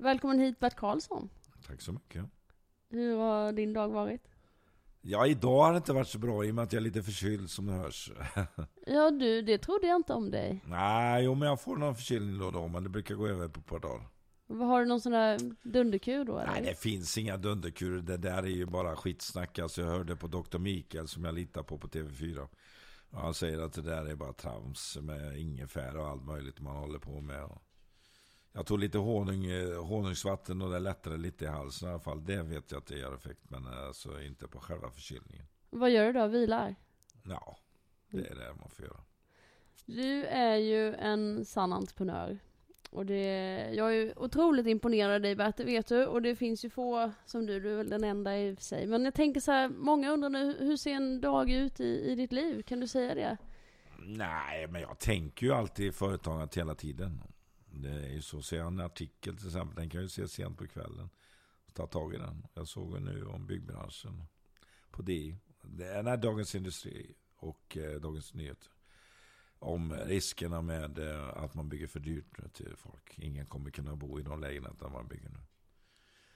Välkommen hit Bert Karlsson. Tack så mycket. Hur har din dag varit? Ja, idag har det inte varit så bra i och med att jag är lite förkyld som det hörs. Ja du, det trodde jag inte om dig. Nej, jo men jag får någon förkylning då och då, men det brukar gå över på ett par dagar. Har du någon sån där dunderkur då eller? Nej, det finns inga dunderkurer. Det där är ju bara skitsnack. Alltså, jag hörde på Dr. Mikael som jag litar på på TV4. Och han säger att det där är bara trams med ingefära och allt möjligt man håller på med. Jag tog lite honung, eh, honungsvatten och det lättade lite i halsen i alla fall. Det vet jag att det gör effekt, men alltså inte på själva förkylningen. Vad gör du då? Vilar? Ja, det är det man får göra. Du är ju en sann entreprenör. Och det, jag är otroligt imponerad av dig Bert, det vet du. Och det finns ju få som du, du är väl den enda i och för sig. Men jag tänker så här, många undrar nu, hur ser en dag ut i, i ditt liv? Kan du säga det? Nej, men jag tänker ju alltid företagandet hela tiden. Det är ju så, ser jag en artikel till exempel, den kan jag ju se sent på kvällen. Ta tag i den. Jag såg nu om byggbranschen på DI. Det är nej, Dagens Industri och eh, Dagens Nyheter. Om riskerna med eh, att man bygger för dyrt nu till folk. Ingen kommer kunna bo i de lägenheter man bygger nu.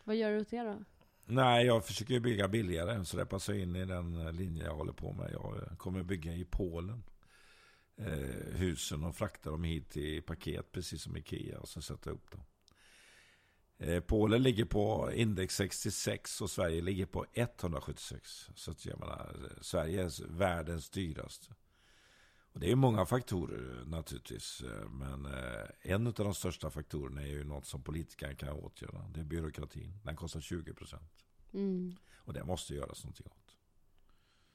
Vad gör du åt det då? Nej, jag försöker bygga billigare. Så det passar in i den eh, linje jag håller på med. Jag kommer bygga i Polen. Eh, husen och frakta dem hit i paket, precis som Ikea. Och sen sätta upp dem. Eh, Polen ligger på index 66 och Sverige ligger på 176. Så att jag menar, Sverige är världens dyraste. Och det är många faktorer naturligtvis. Men eh, en av de största faktorerna är ju något som politikerna kan åtgärda. Det är byråkratin. Den kostar 20 procent. Mm. Och det måste göras någonting åt.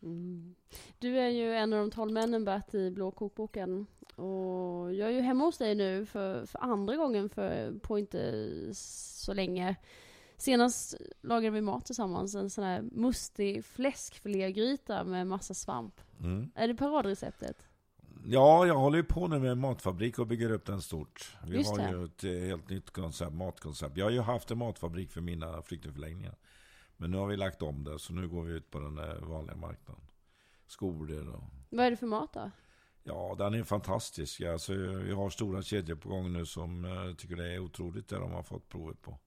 Mm. Du är ju en av de tolv männen Bert i Blå kokboken. Och jag är ju hemma hos dig nu för, för andra gången för, på inte så länge. Senast lagade vi mat tillsammans, en sån här mustig fläskfilégryta med massa svamp. Mm. Är det paradreceptet? Ja, jag håller ju på nu med matfabrik och bygger upp den stort. Vi Just har det. ju ett eh, helt nytt koncept, matkoncept. Jag har ju haft en matfabrik för mina flyktingförläggningar. Men nu har vi lagt om det, så nu går vi ut på den vanliga marknaden. Skolor och... Vad är det för mat då? Ja, den är fantastisk. Alltså, vi har stora kedjor på gång nu som eh, tycker det är otroligt det de har fått provet på.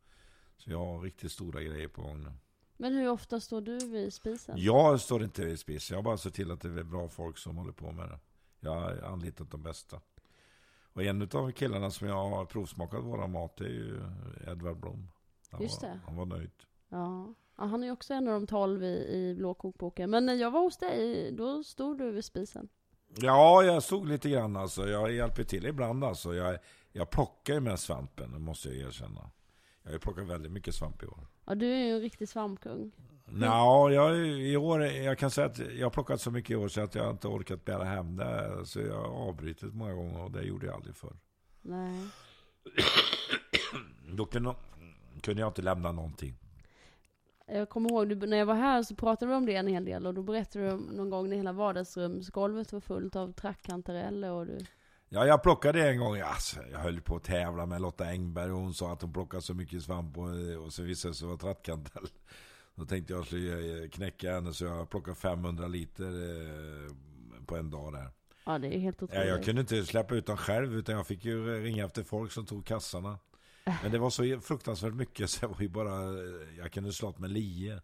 Så jag har riktigt stora grejer på gång nu. Men hur ofta står du vid spisen? Jag står inte vid spis. Jag bara ser till att det är bra folk som håller på med det. Jag har anlitat de bästa. Och en av killarna som jag har provsmakat våra mat är ju Edvard Blom. Han Just var, det. Han var nöjd. Ja. Ja, han är också en av de tolv i, i Blå kokboken. Men när jag var hos dig, då stod du vid spisen. Ja, jag stod lite grann alltså. Jag hjälper till ibland alltså. Jag, jag plockar ju med svampen, det måste jag erkänna. Jag har plockat väldigt mycket svamp i år. Ja, du är ju en riktig svampkung. Nja, jag, i år, jag kan säga att jag har plockat så mycket i år så att jag inte orkat bära hem det. Så jag har avbrutit många gånger och det gjorde jag aldrig förr. Nej. Då kunde, kunde jag inte lämna någonting. Jag kommer ihåg, när jag var här så pratade vi om det en hel del och då berättade du om någon gång när hela vardagsrumsgolvet var fullt av trackkantareller och du... Ja, jag plockade en gång. Alltså, jag höll på att tävla med Lotta Engberg och hon sa att hon plockade så mycket svamp och, och så visade det sig vara trattkantel. Då tänkte jag skulle knäcka henne så jag plockade 500 liter eh, på en dag där. Ja, det är helt otroligt. jag kunde inte släppa ut dem själv utan jag fick ju ringa efter folk som tog kassarna. Men det var så fruktansvärt mycket så jag var ju bara, jag kunde slått med lie.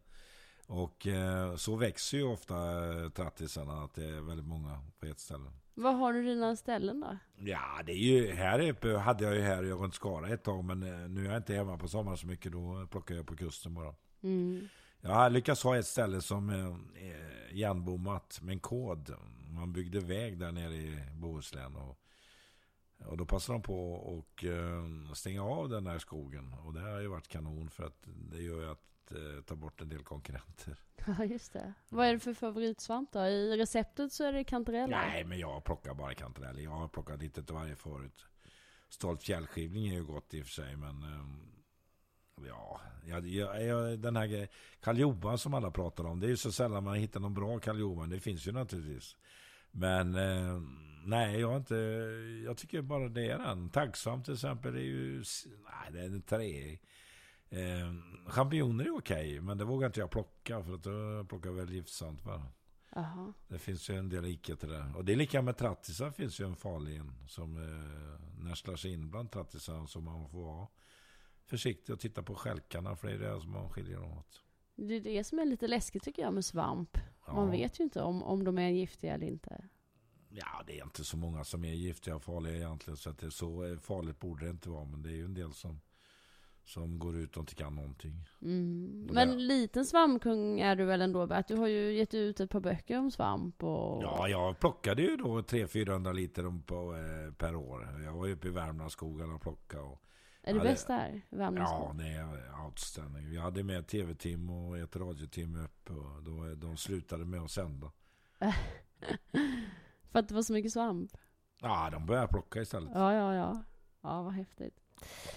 Och eh, så växer ju ofta eh, trattisarna att det är väldigt många på ett ställe. Var har du dina ställen då? Ja, det är ju, här uppe hade jag ju här i runt Skara ett tag men eh, nu är jag inte hemma på sommaren så mycket då plockar jag på kusten bara. Mm. Jag har lyckats ha ett ställe som eh, är igenbommat med en kod. Man byggde väg där nere i Bohuslän. Och, och då passade de på och eh, stänga av den här skogen. Och det har ju varit kanon för att det gör ju att eh, ta bort en del konkurrenter. Ja, just det. Vad är det för favoritsvamp då? I receptet så är det kantareller. Nej, men jag plockar bara kantareller. Jag har plockat lite till varje förut. Stolt fjällskivling är ju gott i och för sig, men eh, Ja, jag, jag, den här Karl Johan som alla pratar om. Det är ju så sällan man hittar någon bra Karl Johan. Det finns ju naturligtvis. Men eh, nej, jag har inte... Jag tycker bara det är den. Tacksam till exempel är ju... Nej, det är en tre. Eh, champinjoner är okej, men det vågar inte jag plocka. För att då plockar väl giftsamt bara. Jaha. Det finns ju en del likheter där. Och det är lika med trattisar finns ju en farlig en. Som eh, nästlar sig in bland trattisar som man får ha. försiktig och titta på skälkarna för det är det som man skiljer dem åt. Det är det som är lite läskigt tycker jag med svamp. Ja. Man vet ju inte om, om de är giftiga eller inte. Ja, det är inte så många som är giftiga och farliga egentligen. Så att det är så eh, farligt borde det inte vara. Men det är ju en del som, som går ut och inte kan någonting. Mm. Men det- liten svampkung är du väl ändå Bert? Du har ju gett ut ett par böcker om svamp och... Ja, jag plockade ju då 300-400 liter på, eh, per år. Jag var uppe i Värmlandsskogarna och plockade. Och, är det ja, det- bäst där? Ja, det är outstanding. Vi hade med tv-team och ett radioteam upp. Och då, de slutade med att sända. För att det var så mycket svamp? Ja, de började plocka istället. Ja, ja, ja. Ja, vad häftigt.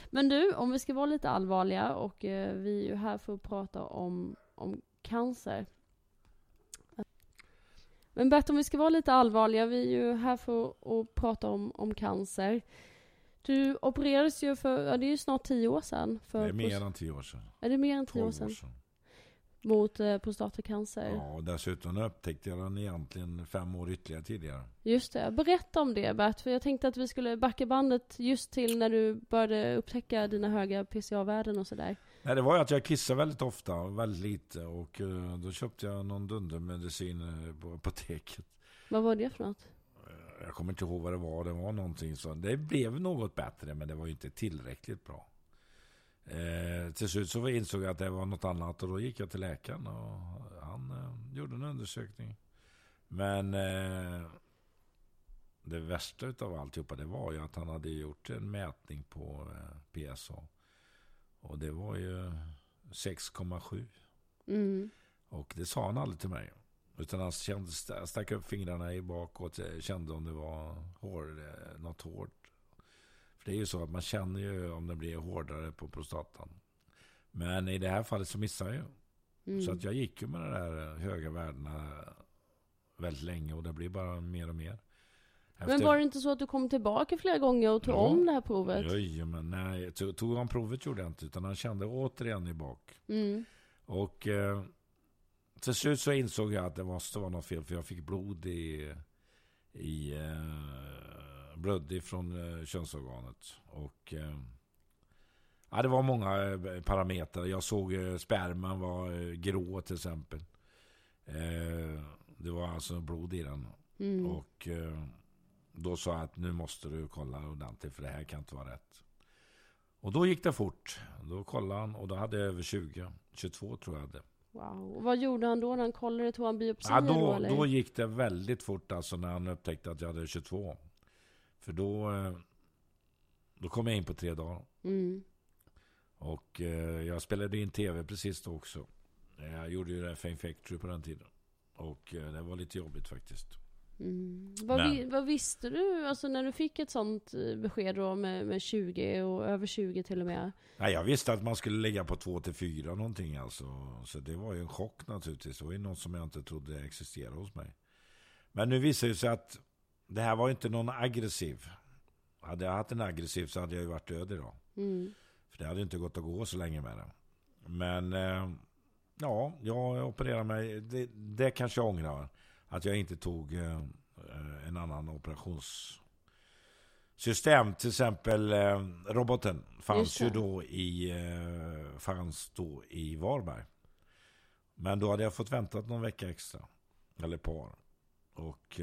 Men du, om vi ska vara lite allvarliga och eh, vi är ju här för att prata om, om cancer. Men Bert, om vi ska vara lite allvarliga, vi är ju här för att prata om, om cancer. Du opererades ju för, ja det är ju snart tio år sedan. För Det är mer än tio år sedan. är det mer än tio 12 år år sedan? Mot eh, prostatacancer. Ja, dessutom upptäckte jag den egentligen fem år ytterligare tidigare. Just det. Berätta om det Bert, för jag tänkte att vi skulle backa bandet just till när du började upptäcka dina höga PCA-värden och sådär. Nej, det var ju att jag kissade väldigt ofta och väldigt lite. Och eh, då köpte jag någon dundermedicin eh, på apoteket. Vad var det för något? Eh, Jag kommer inte ihåg vad det var. Det var någonting så. Det blev något bättre, men det var ju inte tillräckligt bra. Eh, till slut så insåg jag att det var något annat och då gick jag till läkaren och han eh, gjorde en undersökning. Men eh, det värsta utav alltihopa det var ju att han hade gjort en mätning på eh, PSA. Och det var ju 6,7. Mm. Och det sa han aldrig till mig. Utan han kände, st- stack upp fingrarna i bakåt, kände om det var hår, eh, något hårt. Det är ju så att man känner ju om det blir hårdare på prostatan. Men i det här fallet så missade jag ju. Mm. Så att jag gick ju med de där höga värdena väldigt länge och det blir bara mer och mer. Men var det inte så att du kom tillbaka flera gånger och tog Ja. om det här provet? Men nej, tog han provet gjorde jag inte. Utan han kände återigen i bak. Mm. Och eh, till slut så insåg jag att det måste vara något fel. För jag fick blod i, i eh, blöd ifrån eh, könsorganet. Och eh, ja, det var många eh, parametrar. Jag såg eh, sperman var eh, grå till exempel. Eh, det var alltså blod i den. Mm. Och då sa jag att nu måste du kolla ordentligt för det här kan inte vara rätt. Och då gick det fort. Då kollade han och då hade jag över 20. 22 tror jag hade. Wow. Och vad gjorde han då när han kollade? Tog han biopsier Ja, då, då, då gick det väldigt fort alltså när han upptäckte att jag hade 22. För då, eh, då kom jag in på tre dagar. Mm. Och eh, jag spelade in tv precis då också. Jag gjorde ju det här Fame Factory på den tiden. Och eh, det var lite jobbigt faktiskt. Mm. Vad, vi, vad visste du, alltså när du fick ett sånt eh, besked då med, med 20 och över 20 till och med? Nej, jag visste att man skulle ligga på 2 till 4 någonting alltså. Så det var ju en chock naturligtvis. Det var ju något som jag inte trodde existerade hos mig. Men nu visar det sig att det här var ju inte någon aggressiv. Hade jag haft en aggressiv så hade jag ju varit död idag. Mm. För det hade inte gått att gå så länge med det. Men eh, ja, jag opererade mig. Det, det kanske jag ångrar. Att jag inte tog eh, en annan operationssystem. Till exempel eh, roboten fanns ju då i, eh, fanns då i Varberg. Men då hade jag fått vänta någon vecka extra. Eller par. Och...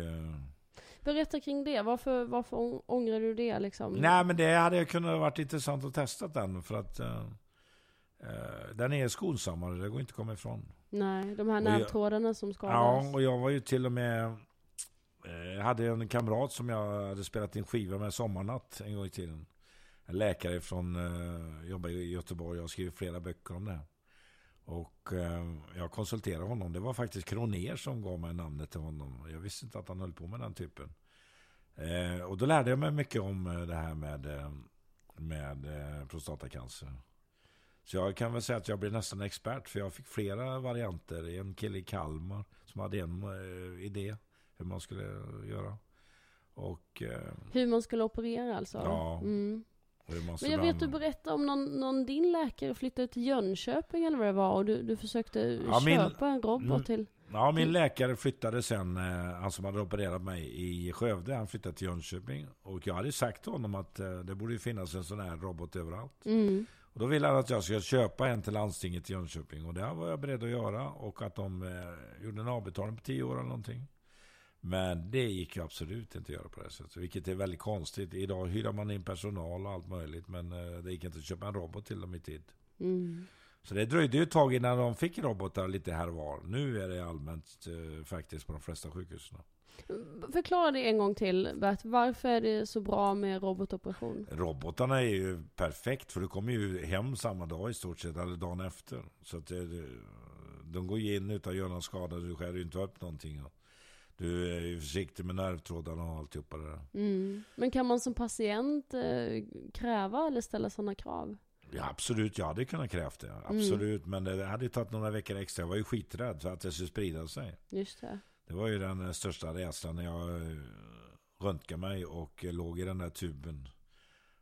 Eh, Berätta kring det. Varför, varför ång- ångrar du det liksom? Nej, men det hade kunnat varit intressant att testa den. För att eh, eh, den är skonsammare, det går inte att komma ifrån. Nej, de här jag- nervtrådarna som Ja, skadas. och jag var ju till och med... eh, Jag hade en kamrat som jag hade spelat in skiva med Sommarnatt en gång i tiden. En läkare från, eh, jobbar i Göteborg och har skrivit flera böcker om det. Och eh, jag konsulterade honom. Det var faktiskt Kroner som gav mig namnet till honom. Jag visste inte att han höll på med den typen. Eh, och då lärde jag mig mycket om eh, det här med, eh, med eh, prostatacancer. Så jag kan väl säga att jag blev nästan expert. För jag fick flera varianter. En kille i Kalmar som hade en eh, idé hur man skulle göra. Och Hur man skulle operera alltså? Ja. Mm. Men jag vet du berättade om någon, någon din läkare flyttade till Jönköping eller vad det var och du, du försökte Ja, min- köpa en robot Mm. till... Ja, min läkare flyttade sen, eh, han som hade opererat mig i Skövde, han flyttade till Jönköping. Och jag hade sagt till honom att eh, det borde finnas en sån här robot överallt. Mm. Och då ville han att jag skulle köpa en till landstinget i Jönköping. Och det var jag beredd att göra. Och att de eh, gjorde en avbetalning på tio år eller någonting. Men det gick ju absolut inte att göra på det sättet. Vilket är väldigt konstigt. Idag hyr man in personal och allt möjligt. Men eh, det gick inte att köpa en robot till dem i tid. Mm. Så det dröjde ju ett tag innan de fick robotar lite här och var. Nu är det allmänt eh, faktiskt på de flesta sjukhusen. Förklara det en gång till Bert. Varför är det så bra med robotoperation? Robotarna är ju perfekt för du kommer ju hem samma dag i stort sett, eller dagen efter. Så att det, de går ju in utan att göra någon skada, du skär ju inte upp någonting. Du är ju försiktig med nervtrådarna och alltihopa det där. Mm. Men kan man som patient eh, kräva eller ställa sådana krav? Ja, absolut, jag hade kunnat krävt det. Absolut, mm. men det hade tagit några veckor extra. Jag var ju skiträdd för att det skulle sprida sig. Just det. Det var ju den största rädslan när jag eh, röntgade mig och låg i den där tuben.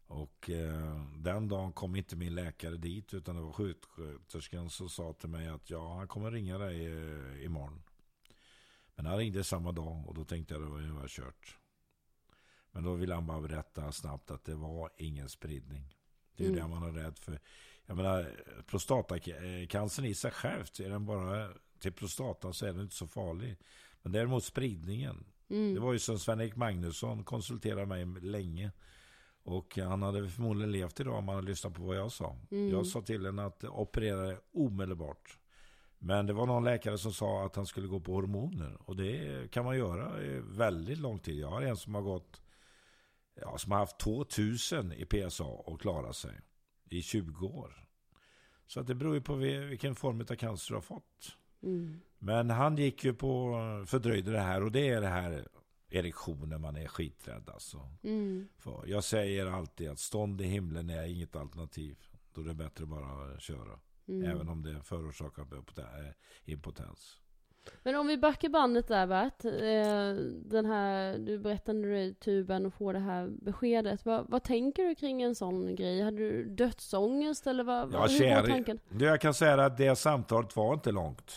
Och eh, den dagen kom inte min läkare dit utan det var sjuksköterskan som sa till mig att ja, han kommer ringa dig eh, imorgon. Men han ringde samma dag och då tänkte jag att det var kört. Men då ville han bara berätta snabbt att det var ingen spridning. Det är mm. det man är rädd för. Jag menar, prostatacancern i sig självt, är den bara till prostatan så är den inte så farlig. Men däremot spridningen. Mm. Det var ju som Sven-Erik Magnusson konsulterade mig länge. Och han hade förmodligen levt idag om han hade lyssnat på vad jag sa. Mm. Jag sa till henne att operera omedelbart. Men det var någon läkare som sa att han skulle gå på hormoner. Och det kan man göra i väldigt lång tid. Jag har en som har gått ja, som har haft 2000 i PSA och klarat sig i 20 år. Så att det beror ju på vilken form av cancer du har fått. Mm. Men han gick ju på, fördröjde det här och det är det här erektionen man är skiträdd alltså. Mm. För jag säger alltid att stånd i himlen är inget alternativ. Då är det bättre bara att köra. Mm. Även om det förorsakar impotens. Men om vi backar bandet där Bert. Eh, den här, du berättade när du i tuben och får det här beskedet. Vad, vad tänker du kring en sån grej? Hade du dödsångest eller vad, ja, hur var tanken? Jag kan säga att det samtalet var inte långt.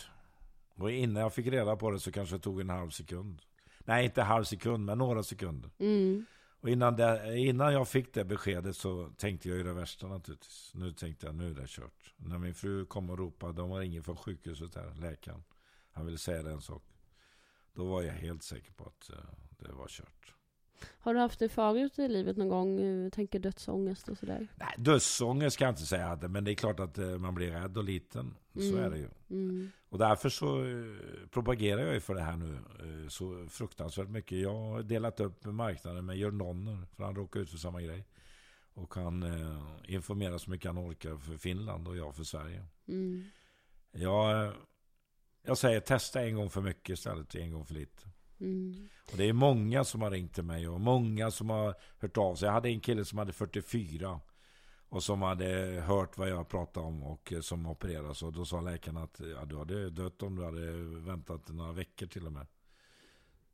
Och innan jag fick reda på det så kanske det tog en halv sekund. Nej, inte halv sekund, men några sekunder. Mm. Och innan, det, innan jag fick det beskedet så tänkte jag ju det värsta naturligtvis. Nu tänkte jag, nu är det kört. När min fru kom och ropade, de var ingen från sjukhuset där, läkaren. Han ville säga en sak. Då var jag helt säker på att eh, det var kört. Har du haft det förut i livet någon gång? Uh, tänker dödsångest och sådär? Nej, dödsångest kan jag inte säga att men det är klart att uh, man blir rädd och liten. Mm. Så är det ju. Mm. Och därför så propagerar jag ju för det här nu så fruktansvärt mycket. Jag har delat upp marknaden med Jörn Donner, för han råkar ut för samma grej. Och han eh, informerar så mycket han orkar för Finland och jag för Sverige. Mm. Jag jag säger testa en gång för mycket istället för en gång för lite. Mm. Och det är många som har ringt till mig och många som har hört av sig. Jag hade en kille som hade 44 och som hade hört vad jag pratade om och som opererades. Och då sa läkaren att ja, du hade dött om du hade väntat några veckor till och med.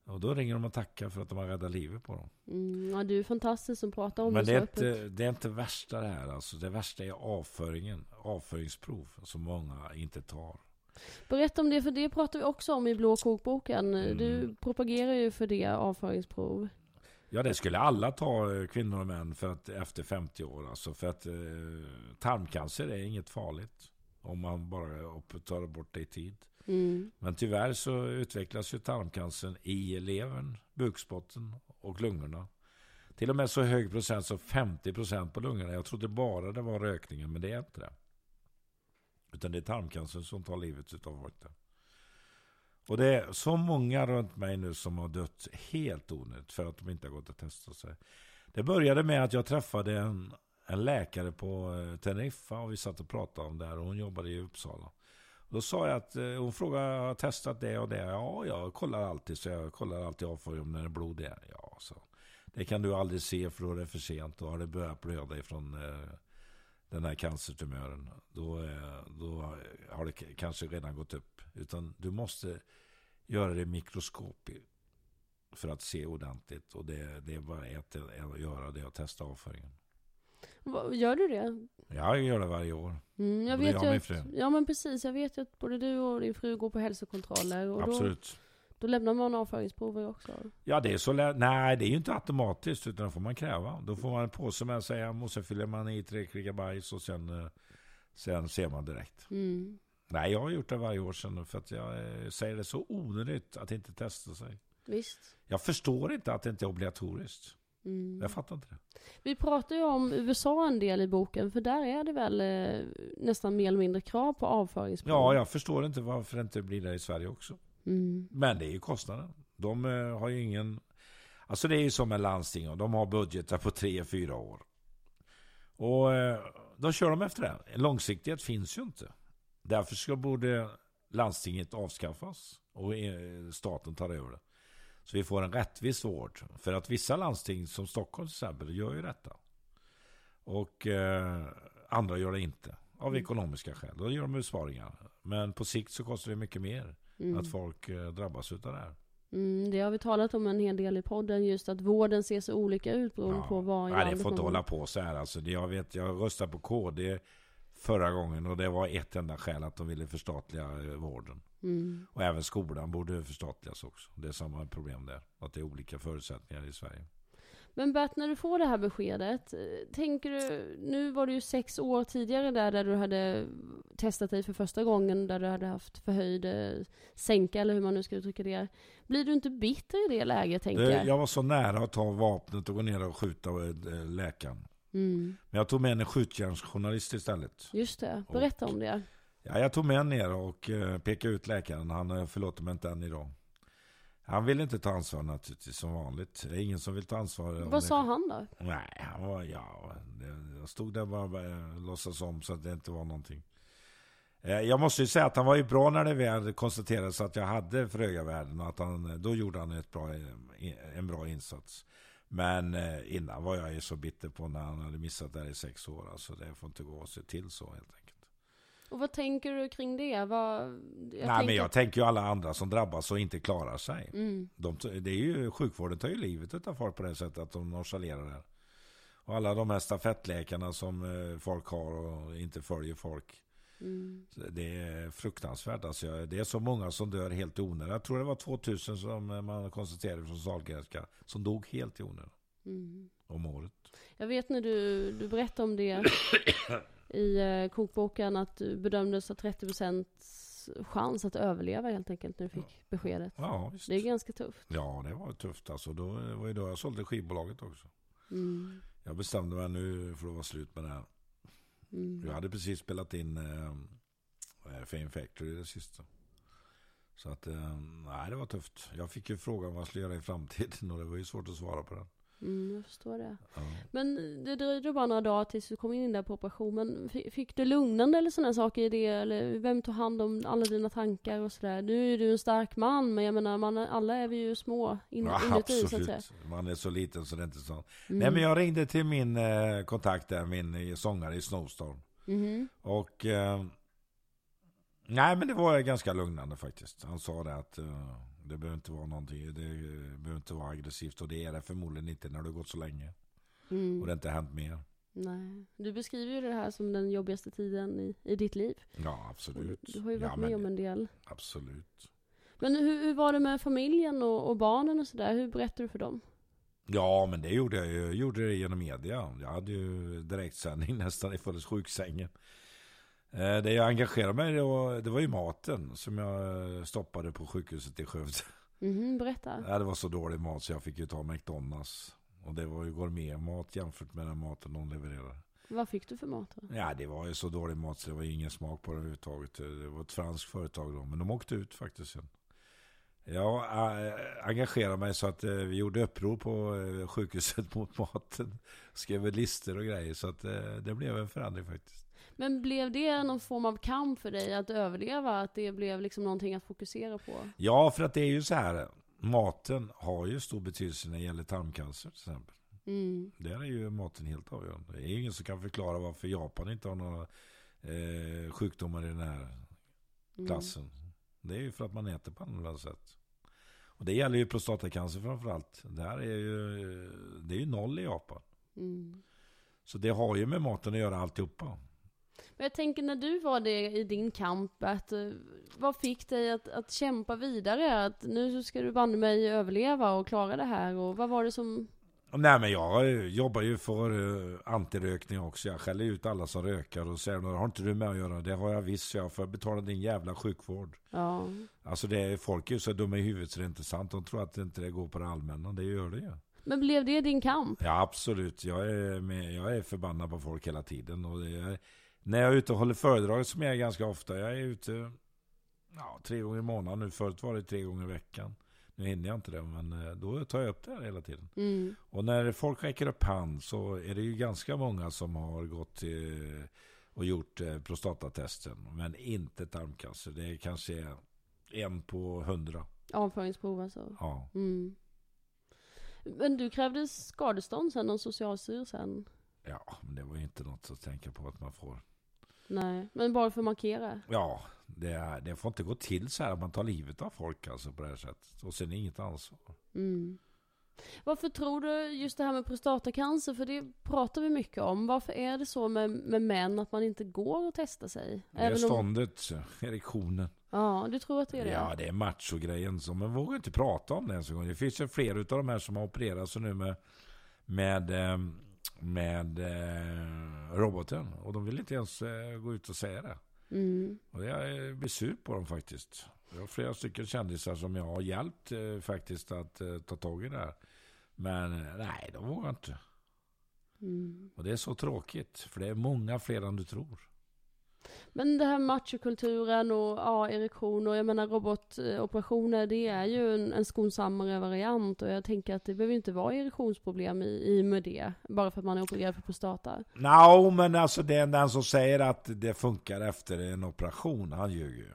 Och då ringer de och tackar för att de har räddat livet på dem. Mm, ja, du är fantastisk som pratar om Men det. Men det, är inte, det är inte värsta det här. Alltså, det värsta är avföringen. Avföringsprov som många inte tar. Berätta om det, för det pratar vi också om i Blå kokboken. Mm. Du propagerar ju för det, avföringsprov. Ja, det skulle alla ta, eh, kvinnor och män, för att, efter 50 år. Alltså för att eh, tarmcancer är inget farligt. Om man bara tar bort det i tid. Mm. Men tyvärr så utvecklas ju tarmcancern i levern, bukspotten och lungorna. Till och med så hög procent som 50 procent på lungorna. Jag trodde bara det var rökningen, men det är inte det. Utan det är tarmcancer som tar livet av folk. Och det är så många runt mig nu som har dött helt onödigt för att de inte har gått och testat sig. Det började med att jag träffade en, en läkare på eh, Teneriffa och vi satt och pratade om det här och hon jobbade i Uppsala. Då sa jag att, eh, hon frågade, har jag testat det och det? Ja, jag kollar alltid, så jag kollar alltid avföring om när det är blod är. Ja, så. Det kan du aldrig se för då är det för sent. Då har det börjat blöda ifrån eh, den här cancertumören, då, då har det kanske redan gått upp. Utan du måste göra det mikroskopigt för att se ordentligt. Och det, det är bara ett att göra det och testa avföringen. Gör du det? Ja, jag gör det varje år. Mm, jag vet jag ju att, ja men precis, jag vet ju att både du och din fru går på hälsokontroller. Och Absolut. Då, Då lämnar man avföringsprover också? Ja, det är så Nej, det är ju inte automatiskt utan det får man kräva. Då får man en påse med sig hem och så fyller man i tre krigar bajs och sen, eh, sen ser man direkt. Mm. Nej, jag har gjort det varje år sedan för att jag eh, säger det så onödigt att inte testa sig. Visst. Jag förstår inte att det inte är obligatoriskt. Mm. Jag fattar inte det. Vi pratar ju om USA en del i boken, för där är det väl eh, nästan mer eller mindre krav på avföringsprov? Ja, jag förstår inte varför det inte blir det i Sverige också. Mm. Men det är ju kostnaden. De eh, har ju ingen... Alltså det är ju som med landsting. De har budgetar på tre, fyra år. Och eh, då kör de efter det. Långsiktighet finns ju inte. Därför ska borde landstinget avskaffas och eh, staten tar över det. Så vi får en rättvis vård. För att vissa landsting, som Stockholm till exempel, gör ju detta. Och eh, andra gör det inte. Av Mm. ekonomiska skäl. Då gör de besparingar. Men på sikt så kostar det mycket mer Mm. att folk eh, drabbas utav det här. Mm, det har vi talat om en hel del i podden, just att vården ser så olika ut beroende på var i Nej, det får inte hålla på så här. Alltså, det- jag, vet, jag röstade på KD förra gången och det var ett enda skäl att de ville förstatliga eh, vården. Mm. Och även skolan borde förstatligas också. Det är samma problem där. Att det är olika förutsättningar i Sverige. Men Bert, när du får det här beskedet, eh, tänker du, nu var det ju sex år tidigare där, där du hade testat dig för första gången, där du hade haft förhöjd eh, sänka, eller hur man nu ska uttrycka det. Blir du inte bitter i det läget, tänker Det, jag? jag var så nära att ta vapnet och gå ner och skjuta eh, läkaren. Mm, Men jag tog med en skjutjärnsjournalist istället. just det, berätta om det. Ja, jag tog med en ner och pekade ut läkaren. Han förlåter mig inte än idag. Han vill inte ta ansvar naturligtvis som vanligt. Det är ingen som vill ta ansvar. om det- Vad sa han då? Nej, han var, ja, jag stod där och bara eh, låtsas om så att det inte var någonting. Eh, Jag måste ju säga att han var ju bra när det väl konstaterades att jag hade för höga värden. Och att han, då gjorde han ett bra, eh, en bra insats. Men eh, innan var jag ju så bitter på när han hade missat det här i sex år. Alltså det får inte gå sig till så helt enkelt. Och vad tänker du kring det? Vad, jag Nej, tänker men jag tänker ju alla andra som drabbas och inte klarar sig. Mm, De, det är ju, sjukvården tar ju livet av folk på det sättet att de nonchalerar det här. Och alla de här stafettläkarna som eh, folk har och inte följer folk. mm, Det är fruktansvärt. Alltså, det är så många som dör helt i onödan. Jag tror det var 2000 som eh, man konstaterade från Sahlgrenska som dog helt i onödan mm. om året. Jag vet när du, du berättade om det i eh, kokboken att du bedömdes ha 30% chans att överleva helt enkelt när du fick beskedet. Ja, visst. Det är ganska tufft. Ja, det var tufft. Alltså, då det var ju då jag sålde skivbolaget också. Mm. Jag bestämde mig nu för att vara slut med det här. Mm. Jag hade precis spelat in eh, Fame Factory det sista. Så att, eh, nej det var tufft. Jag fick ju frågan vad jag skulle göra i framtiden och det var ju svårt att svara på den. Mm, jag förstår det. Ja. Men det dröjde bara några dagar tills du kom in där på operation. Men fi- fick du lugnande eller sådana saker i det? Eller vem tog hand om alla dina tankar och sådär? Nu är du en stark man, men jag menar, man, alla är vi ju små in, Ja, inuti så att säga. absolut. Man är så liten så det är inte så. Mm. Nej men jag ringde till min eh, kontakt där, min eh, sångare i Snowstorm. Mhm. Och eh, nej men det var ganska lugnande faktiskt. Han sa det att eh, det behöver inte vara någonting, det eh, behöver inte vara aggressivt och det är det förmodligen inte när det har gått så länge. Mm. Och det har inte hänt mer. Nej. Du beskriver ju det här som den jobbigaste tiden i, i ditt liv. Ja absolut. Du, du har ju varit ja, med men, om en del. Absolut. Men hur, hur var det med familjen och, och barnen och sådär? Hur berättade du för dem? Ja, men det gjorde jag ju. Jag gjorde det genom media. Jag hade ju direktsändning nästan i full sjuksängen. Eh, Det jag engagerade mig var, det var ju maten som jag eh, stoppade på sjukhuset i Skövde. Mhm, berätta. Ja, det var så dålig mat så jag fick ju ta McDonalds. Och det var ju gourmetmat jämfört med den maten de levererade. Vad fick du för mat då? Ja, det var ju så dålig mat så det var ingen smak på det överhuvudtaget. Det var ett franskt företag då, men de åkte ut faktiskt sen. Jag äh, engagerade mig så att eh, vi gjorde uppror på eh, sjukhuset mot maten. Skrev listor och grejer så att eh, det blev en förändring faktiskt. Men blev det någon form av kamp för dig att överleva? Att det blev liksom någonting att fokusera på? Ja, för att det är ju så här. Maten har ju stor betydelse när det gäller tarmcancer till exempel. Mm. Där är ju maten helt avgörande. Det är ingen som kan förklara varför Japan inte har några eh, sjukdomar i den här Mm. klassen. Det är ju för att man äter på annorlunda sätt. Och det gäller ju prostatacancer framförallt. Där är ju, det är ju noll i Japan. Mm. Så det har ju med maten att göra alltihopa. Men jag tänker när du var det i din kamp, att, eh, vad fick dig att, att kämpa vidare? Att nu ska du banne mig överleva och klara det här. Och vad var det som... Nej men jag jobbar ju för uh, antirökning också. Jag skäller ut alla som rökar och säger har inte du med att göra? Det har jag visst. Jag får betala din jävla sjukvård. Ja. Alltså det är, folk är ju så dumma i huvudet så det är inte sant. De tror att det inte går på det allmänna. Det gör det ju. Men blev det din kamp? Ja absolut. Jag är, med, jag är förbannad på folk hela tiden. Och är, när jag är ute och håller föredrag som jag är ganska ofta. Jag är ute ja, tre gånger i månaden nu. Förut var det tre gånger i veckan. Nu hinner jag inte det, men eh, då tar jag upp det här hela tiden. Mm. Och när folk räcker upp hand så är det ju ganska många som har gått till och gjort eh, prostatatesten. Men inte tarmcancer. Det är kanske en på hundra. Avföringsprov alltså? Ja. Mm. Men du krävde skadestånd sen av Socialstyrelsen? Ja, men det var ju inte något att tänka på att man får. Nej, men bara för att markera? Ja, det, det får inte gå till så här att man tar livet av folk alltså på det här sättet. Och sen inget ansvar. Mm. Varför tror du just det här med prostatacancer, för det pratar vi mycket om. Varför är det så med, med män att man inte går och testar sig? Det är ståndet, om... erektionen. Ja, du tror att det är det? Ja, det är machogrejen. Som man vågar inte prata om det ens en gång. Det finns ju fler av de här som har opererat sig nu med, med, eh, med eh, roboten. Och de vill inte ens eh, gå ut och säga det. Mm. Och jag blir sur på dem faktiskt. Jag har flera stycken kändisar som jag har hjälpt eh, faktiskt att eh, ta tag i det här. Men eh, nej, de vågar inte. Mm. Och det är så tråkigt. För det är många fler än du tror. Men det här machokulturen och ja, erektion och jag menar robotoperationer, det är ju en, en skonsammare variant och jag tänker att det behöver inte vara erektionsproblem i, i med det, bara för att man är opererad för prostata. No, men alltså det är den som säger att det funkar efter en operation, han ljuger ju.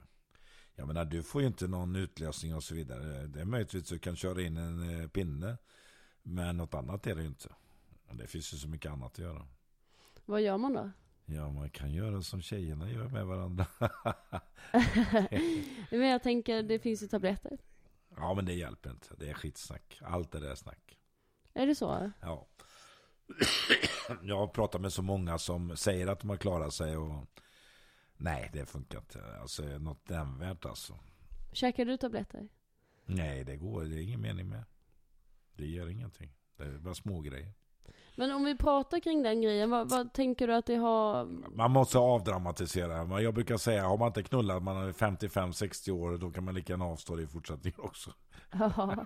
Jag menar, du får ju inte någon utlösning och så vidare. Det är möjligtvis att du kan köra in en eh, pinne, men något annat är det ju inte. Det finns ju så mycket annat att göra. Vad gör man då? Ja, man kan göra som tjejerna gör med varandra. men jag tänker, det finns ju tabletter. Ja, men det hjälper inte. Det är skitsnack. Allt är det snack. Är det så? Ja. Jag har pratat med så många som säger att de har klarat sig och nej, det funkar inte. Alltså något nämnvärt alltså. Käkar du tabletter? Nej, det går. Det är ingen mening med. Det gör ingenting. Det är bara små grejer. Men om vi pratar kring den grejen, vad, vad, tänker du att det har... Man måste avdramatisera. Jag brukar säga, har man inte knullat, man är 55-60 år, då kan man lika gärna avstå det i fortsättningen också. Ja,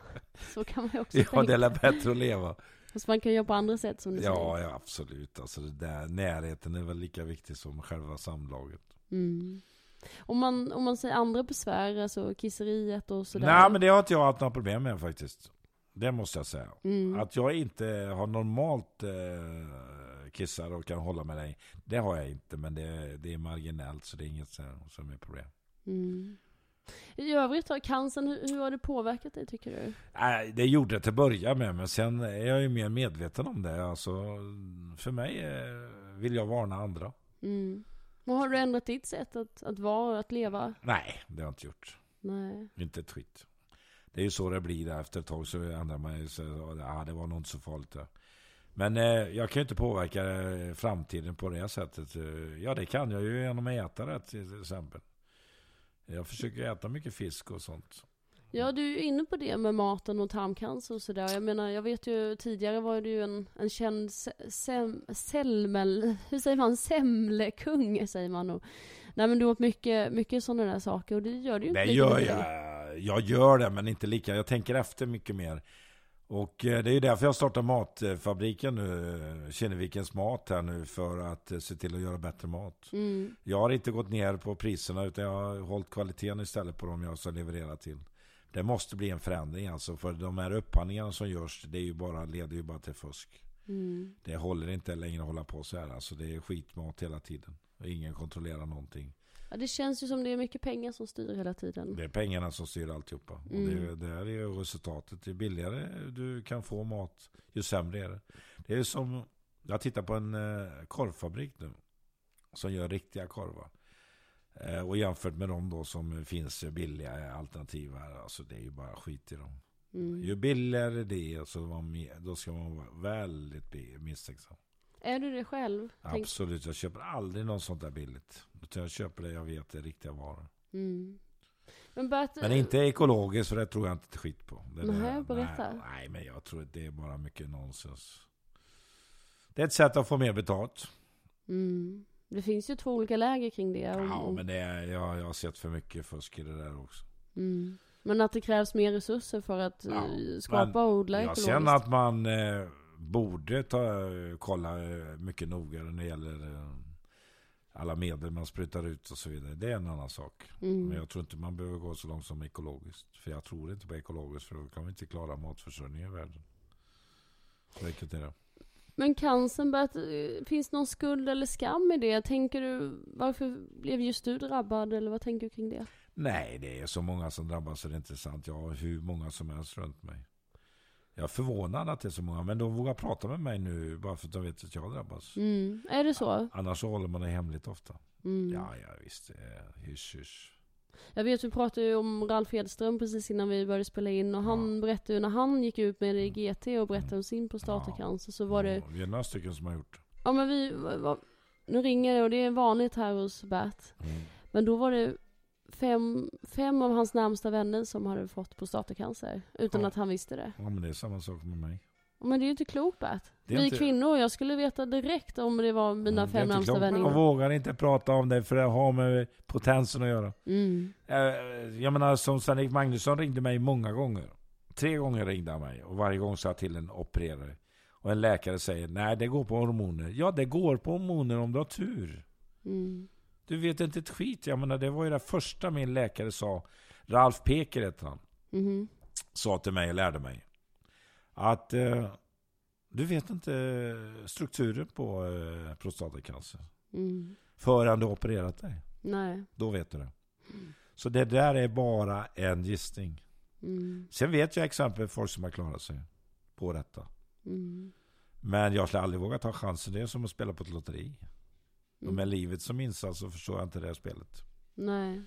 så kan man ju också ja, tänka. det är bättre att leva. Fast man kan göra på andra sätt som du ja, säger. Ja, absolut. Alltså det där, närheten är väl lika viktig som själva samlaget. Mm. Om man, om man säger andra besvär, alltså kisseriet och sådär. Nej, men det har inte jag haft några problem med faktiskt. Det måste jag säga. Mm. Att jag inte har normalt eh, kissar och kan hålla med dig. Det har jag inte. Men det, det är marginellt så det är inget som är problem. Mm. I övrigt då, cancern, hur, hur har det påverkat dig tycker du? Nej, det gjorde det till att börja med. Men sen är jag ju mer medveten om det. Alltså, för mig eh, vill jag varna andra. Mm. Men har du ändrat ditt sätt att, att vara, att leva? Nej, det har jag inte gjort. Nej. Inte ett skit. Det är ju så det blir. Efter ett tag så ändrar man sig. Ja, det var nog inte så farligt. Där. Men eh, jag kan ju inte påverka eh, framtiden på det sättet. Eh, ja, det kan jag ju genom att äta det till exempel. Jag försöker äta mycket fisk och sånt. Ja, du är ju inne på det med maten och tarmcancer och sådär. Jag menar, jag vet ju tidigare var du ju en, en känd sem, selmel, hur säger man, semlekung säger man nog. Nej men du åt mycket, mycket sådana där saker och det gör du ju inte Det gör jag. Jag gör det men inte lika. Jag tänker efter mycket mer. Och eh, det är därför jag startar matfabriken nu, Kinnevikens mat här nu, för att eh, se till att göra bättre mat. Mm. Jag har inte gått ner på priserna utan jag har hållit kvaliteten istället på dem jag ska leverera till. Det måste bli en förändring alltså, för de här upphandlingarna som görs, det är ju bara, leder ju bara till fusk. Mm. Det håller inte längre att hålla på så här, alltså det är skitmat hela tiden. Och ingen kontrollerar någonting. Ja, det känns ju som det är mycket pengar som styr hela tiden. Det är pengarna som styr alltihopa. Mm. Och det, det här är resultatet. Ju billigare du kan få mat, ju sämre är det. Det är som, jag tittar på en eh, korvfabrik nu. Som gör riktiga korvar. Eh, och jämfört med de då som finns billiga alternativ här. Alltså det är ju bara skit i dem. Mm. Ju billigare det är så då ska man vara väldigt misstänksam. Är du det själv? Absolut, jag köper aldrig något sånt där billigt. Utan jag köper det jag vet är riktiga varor. Mm. Men Bert, Men inte ekologiskt, för det tror jag inte ett skit på. Det Nej, berätta. Nej, nej, men jag tror att det är bara mycket nonsens. Det är ett sätt att få mer betalt. Mm. Det finns ju två olika läger kring det. Ja, men det är, jag, jag har sett för mycket fusk i det där också. Mm. Men att det krävs mer resurser för att Ja, eh, skapa och odla Jag ekologiskt. känner att man eh, borde ta, kolla eh, mycket noggrannare när det gäller eh, alla medel man sprutar ut och så vidare. Det är en annan sak. Mm. Men jag tror inte man behöver gå så långt som ekologiskt. För jag tror inte på ekologiskt för då kan vi inte klara matförsörjningen i världen. Så enkelt är det. Men cancern, eh, finns någon skuld eller skam i det? Tänker du, varför blev just du drabbad? Eller vad tänker du kring det? Nej, det är så många som drabbas så det är inte sant. Jag har hur många som helst runt mig. Jag är förvånad att det är så många, men de vågar prata med mig nu bara för att de vet att jag drabbas. Mm. Är det så? Annars så håller man det hemligt ofta. Mm. Ja, ja visst. är Hysch, hysch. Jag vet, vi pratade ju om Ralf Edström precis innan vi började spela in och han berättade ju när han gick ut med det i GT och berättade om sin prostatacancer så var det, Ja, vi är några stycken som har gjort det. ja men vi, nu ringer det och det är vanligt här hos Bert. Mm. Men då var det fem, fem av hans närmsta vänner som hade fått prostatacancer utan Ja. att han visste det. Ja, men det är samma sak med mig. Men det är ju inte klokt Bert. Vi inte- kvinnor, jag skulle veta direkt om det var mina Mm, fem närmsta vänner. De vågar inte prata om det för det har med potensen att göra. Mm. Eh, Jag menar som Sven-Erik Magnusson ringde mig många gånger. Tre gånger ringde han mig och varje gång sa jag till en opererare. Och en läkare säger nej det går på hormoner. Ja det går på hormoner om du har tur. Mm. Du vet inte ett skit. Jag menar det var ju det första min läkare sa. Ralf Peker hette han. Mhm. Sa till mig och lärde mig. Att eh, du vet inte strukturen på eh, prostatacancer. Mm. Förrän du har opererat dig. Nej. Då vet du det. Så det där är bara en gissning. Mm. Sen vet jag exempel folk som har klarat sig på detta. Mm. Men jag skulle aldrig våga ta chansen. Det är som att spela på ett lotteri. Mm. med livet som insats så förstår jag inte det här spelet. Nej.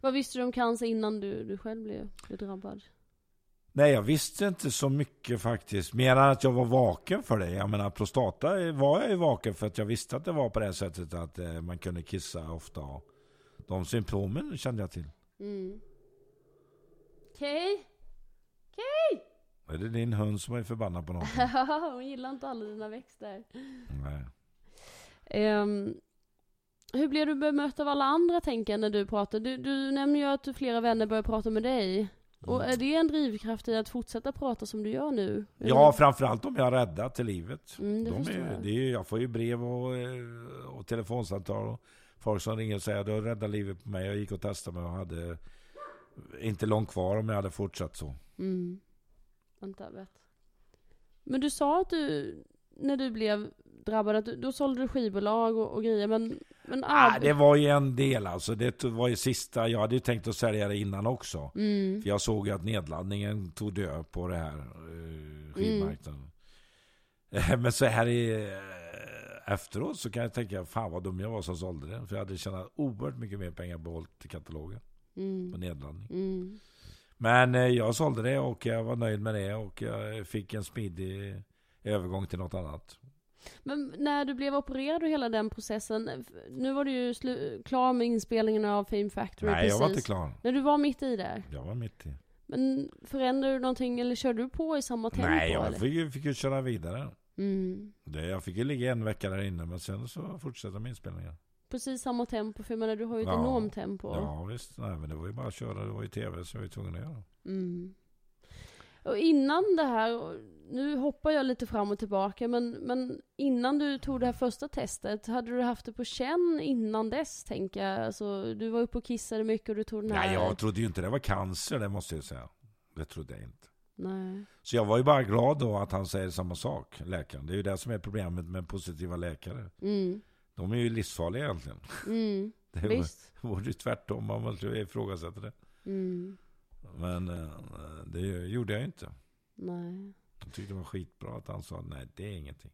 Vad visste du om cancer innan du, du själv blev, blev drabbad? Nej, jag visste inte så mycket faktiskt. Mer än att jag var vaken för det. Jag menar, prostata var jag ju vaken för att jag visste att det var på det sättet att eh, man kunde kissa ofta. De symptomen kände jag till. Mm. Okej. Är det din hund som är förbannad på någonting? Hon gillar inte alla dina växter. Nej. Ehm, hur blev du bemött av alla andra tänker jag när du pratar? Du, du nämner ju att flera vänner börjar prata med dig. Och är det en drivkraft i att fortsätta prata som du gör nu? Ja, framförallt om jag har räddat till livet. Mm, det De är, jag. det är, jag får ju brev och, eh, och telefonsamtal och folk som ringer och säger du har räddat livet på mig. Jag gick och testade mig och hade inte långt kvar om jag hade fortsatt så. Mm. Vänta, vet. Men du sa att du, när du blev drabbad, att du, då sålde du skivbolag och, och grejer, men... men Ah, det var ju en del alltså. Det var ju sista. Jag hade ju tänkt att sälja det innan också. Mm. För jag såg ju att nedladdningen tog död på det här eh, skivmarknaden. Eh, Men så här i, eh, efteråt så kan jag tänka, fan vad dum jag var som sålde den. För jag hade tjänat oerhört mycket mer pengar behållit till katalogen på Mm. nedladdning. Mm. Men eh, jag sålde det och jag var nöjd med det och jag fick en smidig övergång till något annat. Men när du blev opererad och hela den processen, nu var du ju klar med inspelningen av Fame Factory Nej, precis. jag var inte klar. När du var mitt i där. Jag var mitt i. Men förändrade du någonting eller körde du på i samma tempo? Nej, jag fick, ju- fick ju köra vidare. Mm. Det, jag fick ju ligga en vecka där inne men sen så fortsatte med inspelningen. Precis samma tempo, för jag menar du har ju ett Ja. enormt tempo. Ja visst, nej men det var ju bara att köra. Det var ju tv så jag var ju tvungen att göra. Mm. Och innan det här, nu hoppar jag lite fram och tillbaka, men, men innan du tog det här första testet, hade du haft det på känn innan dess, tänker jag? Alltså, du var uppe och kissade mycket och du tog den här... Nej, jag trodde ju inte det var cancer, det måste jag säga. Det trodde jag inte. Nej. Så jag var ju bara glad då att han säger samma sak, läkaren. Det är ju det som är problemet med positiva läkare. Mm. De är ju livsfarliga egentligen. Mm. Det vore ju tvärtom, man måste ju ifrågasätta det. Mm. Men eh, det gjorde jag inte. Nej. Jag tyckte det var skitbra att han sa nej, det är ingenting.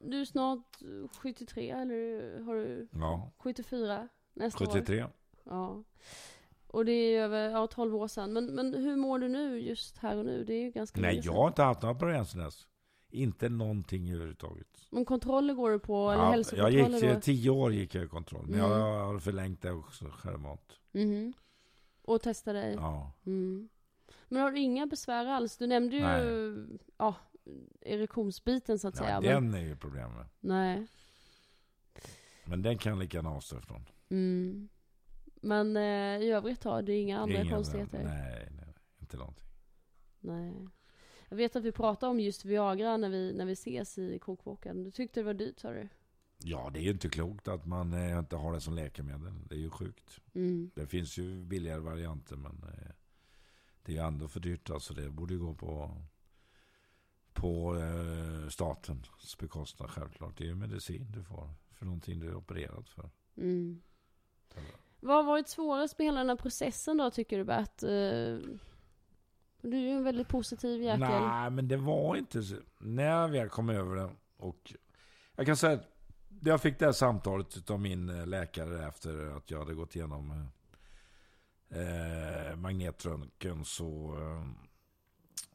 Du är snart 73, eller har du Ja, 74 nästa år? 73. Ja. Och det är över ja, 12 år sedan. Men, men hur mår du nu, just här och nu? Det är ju ganska Nej, jag sedan. har inte haft några problem sen dess. Inte någonting överhuvudtaget. Men kontroller går du på, eller Ja, jag gick, tio år gick jag i kontroll, men Mm. jag har förlängt det också självmant. Mhm. Och testa dig? Ja. Mm. Men har du inga besvär alls? Du nämnde ju, Nej. ja, erektionsbiten så att säga. ja, men, den är ju problemet. nej. Men den kan lika gärna avstå ifrån. Mm. Men eh, i övrigt har du inga andra Inga- konstigheter? Nej, nej, inte någonting. Nej. Jag vet att vi pratade om just Viagra när vi, när vi ses i kokboken. Du tyckte det var dyrt sa du? Ja, det är ju inte klokt att man eh, inte har det som läkemedel. Det är ju sjukt. Mm. Det finns ju billigare varianter, men eh, det är ju ändå för dyrt. Alltså det borde ju gå på, på eh, statens bekostnad självklart. Det är ju medicin du får för någonting du är opererad för. Mm. Vad har varit svårast med hela den här processen då tycker du Bert? Du är ju en väldigt positiv jäkel. Nej, men det var inte så. När jag väl kom över det och jag kan säga att jag fick det här samtalet av min eh, läkare efter att jag hade gått igenom eh, magnetröntgen så, eh,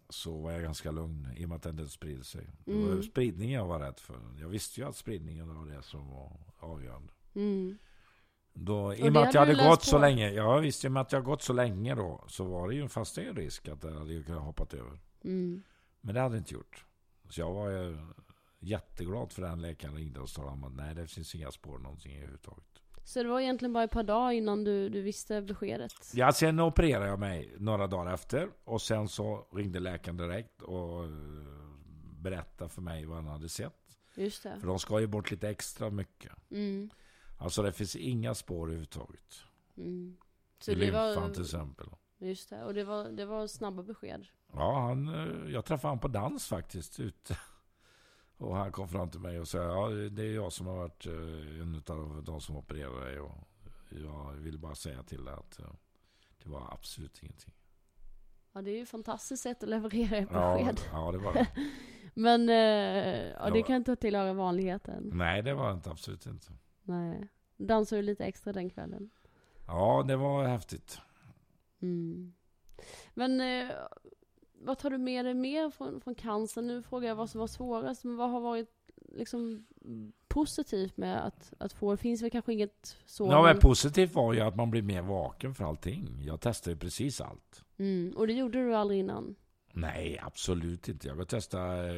så var jag ganska lugn i och med att den inte spred sig. Det var Mm. spridningen jag var rädd för. Jag visste ju att spridningen var det som var avgörande. Mm. Då, I och med att jag hade gått så länge, ja visst, i och med att jag gått så länge då, så var det ju fast en risk att det hade kunnat hoppat över. Mm. Men det hade det inte gjort. Så jag var ju jätteglad för den läkaren ringde och sa att nej, det finns inga spår någonting överhuvudtaget. Så det var egentligen bara ett par dagar innan du, du visste beskedet? Ja, sen opererade jag mig några dagar efter och sen så ringde läkaren direkt och eh, berättade för mig vad han hade sett. Just det. För de ska ju bort lite extra mycket. Mm. Alltså det finns inga spår överhuvudtaget. Mm. Så I lymfan var, till exempel. just det, och det var, det var snabba besked? Ja, han, eh, jag träffade honom på dans faktiskt ute. Och han kom fram till mig och sa ja, det är jag som har varit eh, en av de som opererade dig. Och jag vill bara säga till dig att eh, det var absolut ingenting. Ja, det är ju ett fantastiskt sätt att leverera ett Ja, besked. ja, det var det. Men, eh, ja, det Ja. kan inte tillhöra vanligheten. Nej, det var det inte, absolut inte. Nej. Dansade du lite extra den kvällen? Ja, det var häftigt. Mm. Men vad tar du med dig mer från, från cancer? Nu frågar jag vad som var svårast, men vad har varit liksom positivt med att, att få? Det finns väl kanske inget så? Ja, men- positivt var ju att man blir mer vaken för allting. Jag testade precis allt. mm. Och det gjorde du aldrig innan? Nej, absolut inte. Jag har testat eh,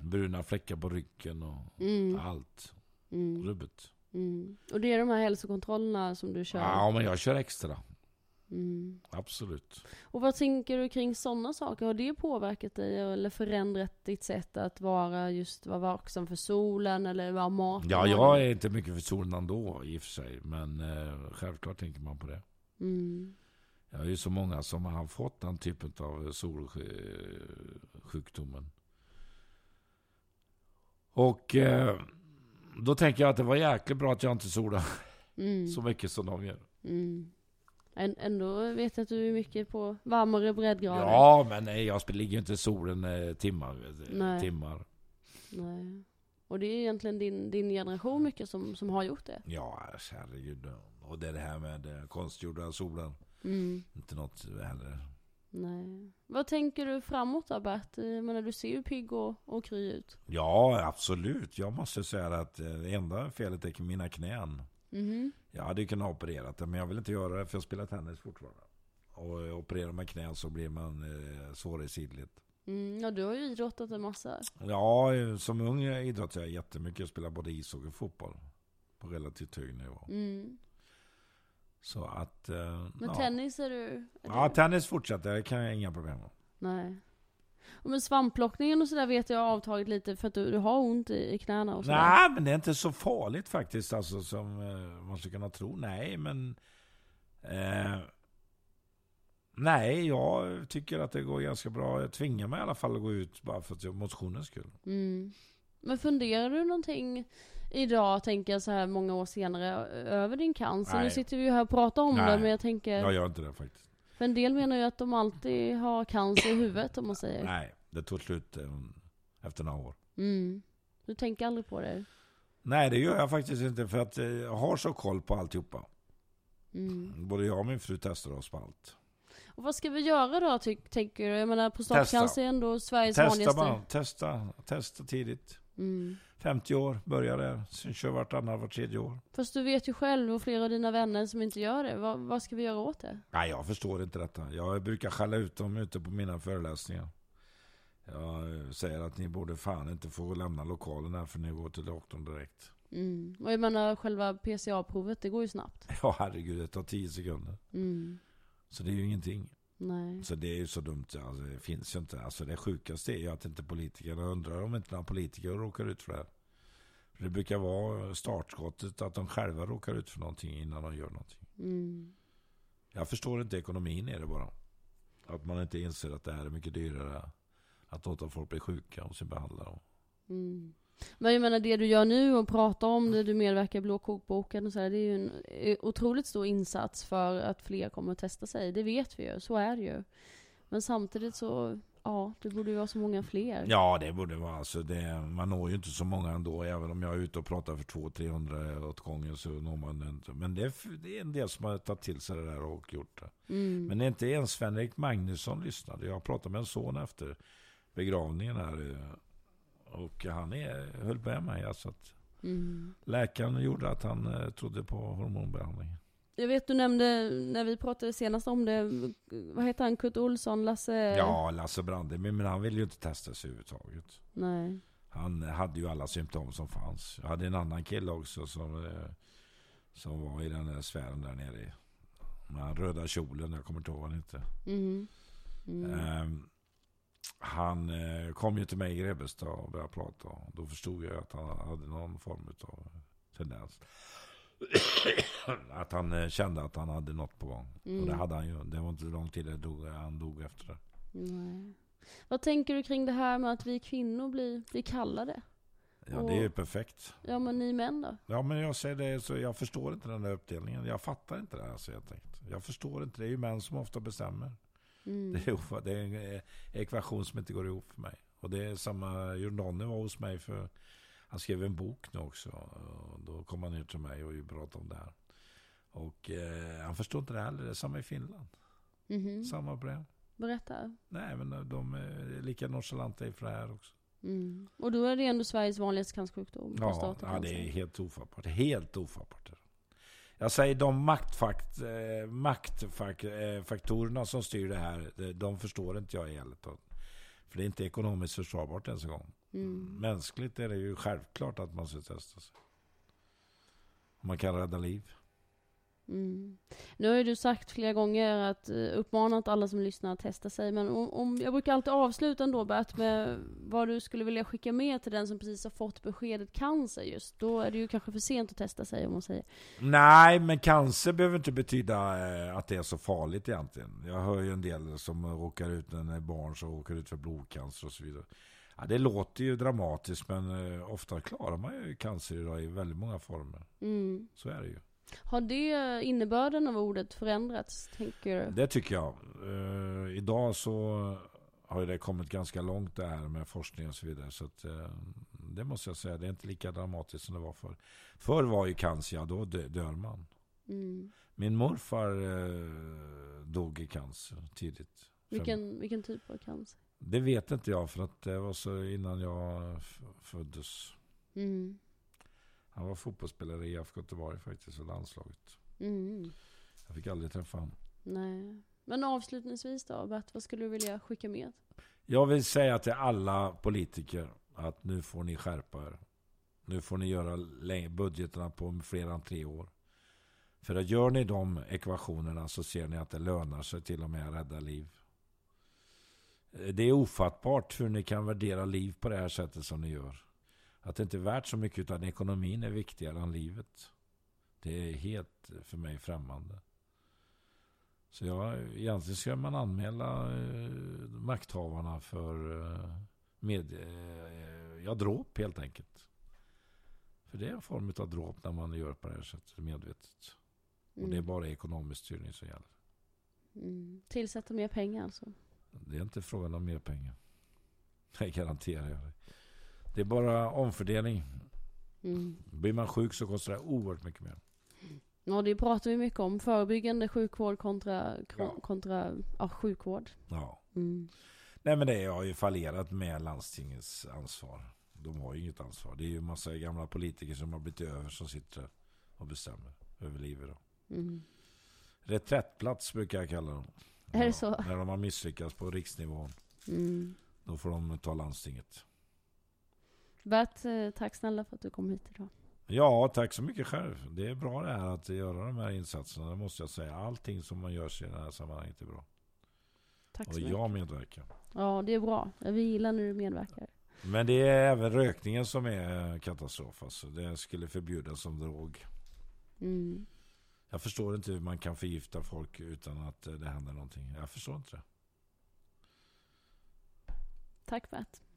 bruna fläckar på ryggen och Mm. allt. Mm. Rubbet. Mm. Och det är de här hälsokontrollerna som du kör? Ja, men jag kör extra. Mm. Absolut. Och vad tänker du kring sådana saker? Har det påverkat dig eller förändrat ditt sätt att vara just vara vaksam för solen eller vara mat? Ja, jag är inte mycket för solen ändå i och för sig. Men eh, självklart tänker man på det. Mm. Jag är ju så många som har fått den typen av solsjukdomen. Och eh, då tänker jag att det var jäkligt bra att jag inte solade Mm. så mycket som de gör. Mm. Än- Ändå vet jag att du är mycket på varmare breddgrader. Ja, men nej, jag ligger ju inte i solen eh, timmar. eh, Nej. timmar. Nej. Och det är egentligen din, din generation mycket som, som har gjort det. Ja, herregud. Och det är det här med eh, konstgjorda solen. Mm. Inte något heller. Nej. Vad tänker du framåt då Bert? Menar, du ser ju pigg och, och kry ut. Ja, absolut. Jag måste säga att det enda felet är mina knän. Mhm. Jag hade ju kunnat operera det, men jag vill inte göra det för jag spelar tennis fortfarande. Och opererar man knän så blir man eh, svår i sidled. Mm, ja, du har ju idrottat en massa. Ja, som ung idrottade jag jättemycket. Jag spelade både ishockey och fotboll. På relativt hög nivå. Mm. Så att... Eh, Men ja. tennis är du? Är Ja, du- tennis fortsätter. Det kan jag inga problem med. Nej. Och men svampplockningen och sådär vet jag har avtagit lite för att du, du har ont i, i knäna och sådär. Nej, men det är inte så farligt faktiskt. Alltså, som eh, man skulle kunna tro. Nej, men... Eh, nej, jag tycker att det går ganska bra. Jag tvingar mig i alla fall att gå ut bara för att jag motionens skull. Mm. Men funderar du någonting idag, tänker jag så här många år senare, över din cancer? Nu Nej. sitter vi ju här och pratar om det, Nej. men jag tänker... Jag gör inte det faktiskt. För en del menar ju att de alltid har cancer i huvudet, om man säger. Nej, det tog slut eh, efter några år. Mm. Du tänker aldrig på det? Nej, det gör jag faktiskt inte för att eh, jag har så koll på alltihopa. Mm. Både jag och min fru testar oss på allt. Och vad ska vi göra då, ty- tänker du? Jag menar, prostatacancer är ändå Sveriges Testa vanligaste... bara. Testa. Testa tidigt. Mm. 50 år, börja där. Sen kör vartannat, vart tredje år. Fast du vet ju själv och flera av dina vänner som inte gör det. Vad, vad ska vi göra åt det? Nej, jag förstår inte detta. Jag brukar skälla ut dem ute på mina föreläsningar. Jag säger att ni borde fan inte få lämna lokalen här för ni går till doktorn direkt. Mm. Och jag menar själva PCA-provet, det går ju snabbt. Ja, herregud, det tar 10 sekunder. Mm. Så det är ju ingenting. Nej. Så det är ju så dumt. Alltså, det finns ju inte. Alltså, det sjukaste är ju att inte politikerna undrar om inte några politiker råkar ut för det här. Det brukar vara startskottet att de själva råkar ut för någonting innan de gör någonting. Mm. Jag förstår inte ekonomin är det bara. Att man inte inser att det här är mycket dyrare. Att låta folk bli sjuka och sen behandla dem. Mm. Men jag menar det du gör nu och pratar om det, du medverkar i Blå kokboken och så här, det är ju en eh, otroligt stor insats för att fler kommer att testa sig. Det vet vi ju, så är det ju. Men samtidigt så, ja, det borde ju vara så många fler. Ja, det borde vara. Alltså det, man når ju inte så många ändå. Även om jag är ute och pratar för 200-300 åt gången så når man inte. Men det är, det är en del som har tagit till sig det där och gjort det. Mm. Men det är inte ens Sven-Erik Magnusson lyssnade. Jag pratade med en son efter begravningen här. Och han är, höll med mig. Alltså att Mm. läkaren gjorde att han eh, trodde på hormonbehandling. Jag vet du nämnde, när vi pratade senast om det, vad heter han, Kurt Olsson, Lasse? Ja, Lasse Brande. Men, han ville ju inte testa sig överhuvudtaget. Nej. Han hade ju alla symptom som fanns. Jag hade en annan kille också som, eh, som var i den där sfären där nere. Med den röda kjolen, jag kommer inte ihåg vad han hette. Mm. Mm. Ehm, han eh, kom ju till mig i Grebbestad och började prata. Då förstod jag att han hade någon form av tendens. att han eh, kände att han hade något på gång. Mm. Och det hade han ju. Det var inte lång tid det dog, han dog efter det. Nej. Vad tänker du kring det här med att vi kvinnor blir, blir kallade? Ja, det är ju perfekt. Ja men ni män då? Ja, men jag säger det, så jag förstår inte den där uppdelningen. Jag fattar inte det här, så jag tänkt. Jag förstår inte. Det är ju män som ofta bestämmer. Mm. Det är, det är en eh, ekvation som inte går ihop för mig. Och det är samma, Jordanne var hos mig för, han skrev en bok nu också. Och då kom han ner till mig och pratade om det här. Och eh, han förstår inte det heller. Det är samma i Finland. Mhm. Samma problem. Berätta. Nej, men de är lika nonchalanta inför det här också. Mm. Och då är det ändå Sveriges vanligaste cancersjukdom? Ja, ja, det är helt ofattbart. Helt ofattbart. Jag säger de maktfakt, eh, maktfaktorerna som styr det här, de, förstår inte jag helt. För det är inte ekonomiskt försvarbart ens en gång. Mm. Mänskligt är det ju självklart att man ska testa sig. Man kan rädda liv. Mm. Nu har ju du sagt flera gånger att uh, uppmanat alla som lyssnar att testa sig. Men om, om, jag brukar alltid avsluta ändå Bert med vad du skulle vilja skicka med till den som precis har fått beskedet cancer just. Då är det ju kanske för sent att testa sig om man säger. Nej, men cancer behöver inte betyda eh, att det är så farligt egentligen. Jag hör ju en del som råkar ut när är barn som råkar ut för blodcancer och så vidare. Ja, det låter ju dramatiskt men eh, ofta klarar man ju cancer idag i väldigt många former. Mm. Så är det ju. Har det innebörden av ordet förändrats, tänker du? Det tycker jag. Eh, idag så har det kommit ganska långt det här med forskning och så vidare. Så att, eh, det måste jag säga, det är inte lika dramatiskt som det var förr. Förr var ju cancer, ja då dö- dör man. Mm. Min morfar eh, dog i cancer tidigt. Vilken, vilken typ av cancer? Det vet inte jag för att det var så innan jag föddes. Mm. Han var fotbollsspelare i IFK Göteborg faktiskt och landslaget. Mm. Jag fick aldrig träffa honom. Nej. Men avslutningsvis då, Bert, vad skulle du vilja skicka med? Jag vill säga till alla politiker att nu får ni skärpa er. Nu får ni göra budgeterna på fler än tre år. För att gör ni de ekvationerna så ser ni att det lönar sig till och med att rädda liv. Det är ofattbart hur ni kan värdera liv på det här sättet som ni gör. Att det inte är värt så mycket utan ekonomin är viktigare än livet. Det är helt för mig främmande. Så jag, egentligen ska man anmäla eh, makthavarna för eh, med, eh, ja, dråp helt enkelt. För det är en form av dråp när man gör på det här sättet medvetet. Och det är Mm. bara ekonomisk styrning som gäller. Mm. Tillsätta mer pengar alltså? Det är inte frågan om mer pengar. Det garanterar jag dig. Det är bara omfördelning. Mm. Blir man sjuk så kostar det oerhört mycket mer. Ja, det pratar vi mycket om. Förebyggande sjukvård kontra, Ja. kontra ja, sjukvård. Ja. Mm. Nej men det har ju fallerat med landstingets ansvar. De har ju inget ansvar. Det är ju en massa gamla politiker som har blivit över som sitter och bestämmer över livet. Då. Mm. Reträttplats brukar jag kalla dem. Är det så? När de har misslyckats på riksnivån. Mm. Då får de ta landstinget. Bert, eh, tack snälla för att du kom hit idag. Ja, tack så mycket själv. Det är bra det här att göra de här insatserna. Det måste jag säga. Allting som man gör i det här sammanhanget är bra. Tack så Och jag medverkar. Ja, det är bra. Vi gillar när du medverkar. Men det är även rökningen som är katastrof. Alltså. Det skulle förbjudas som drog. Mm. Jag förstår inte hur man kan förgifta folk utan att eh, det händer någonting. Jag förstår inte det. Tack Bert.